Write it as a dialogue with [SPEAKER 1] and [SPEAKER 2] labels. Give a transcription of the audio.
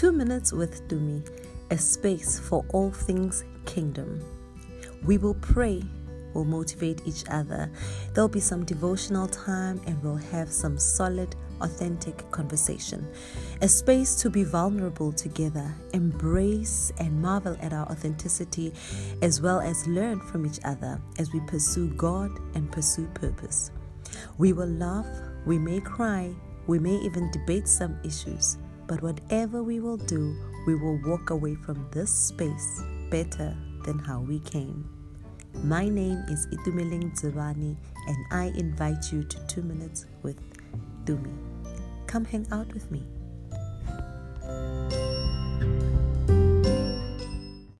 [SPEAKER 1] TUMInutes with TUMI, a space for all things kingdom. We will pray, we'll motivate each other. There'll be some devotional time, and we'll have some solid, authentic conversation. A space to be vulnerable together, embrace and marvel at our authenticity, as well as learn from each other as we pursue God and pursue purpose. We will laugh, we may cry, we may even debate some issues, but whatever we will do, we will walk away from this space better than how we came. My name is Itumeleng Zivani, and I invite you to TUMInutes with TUMI. Come hang out with me.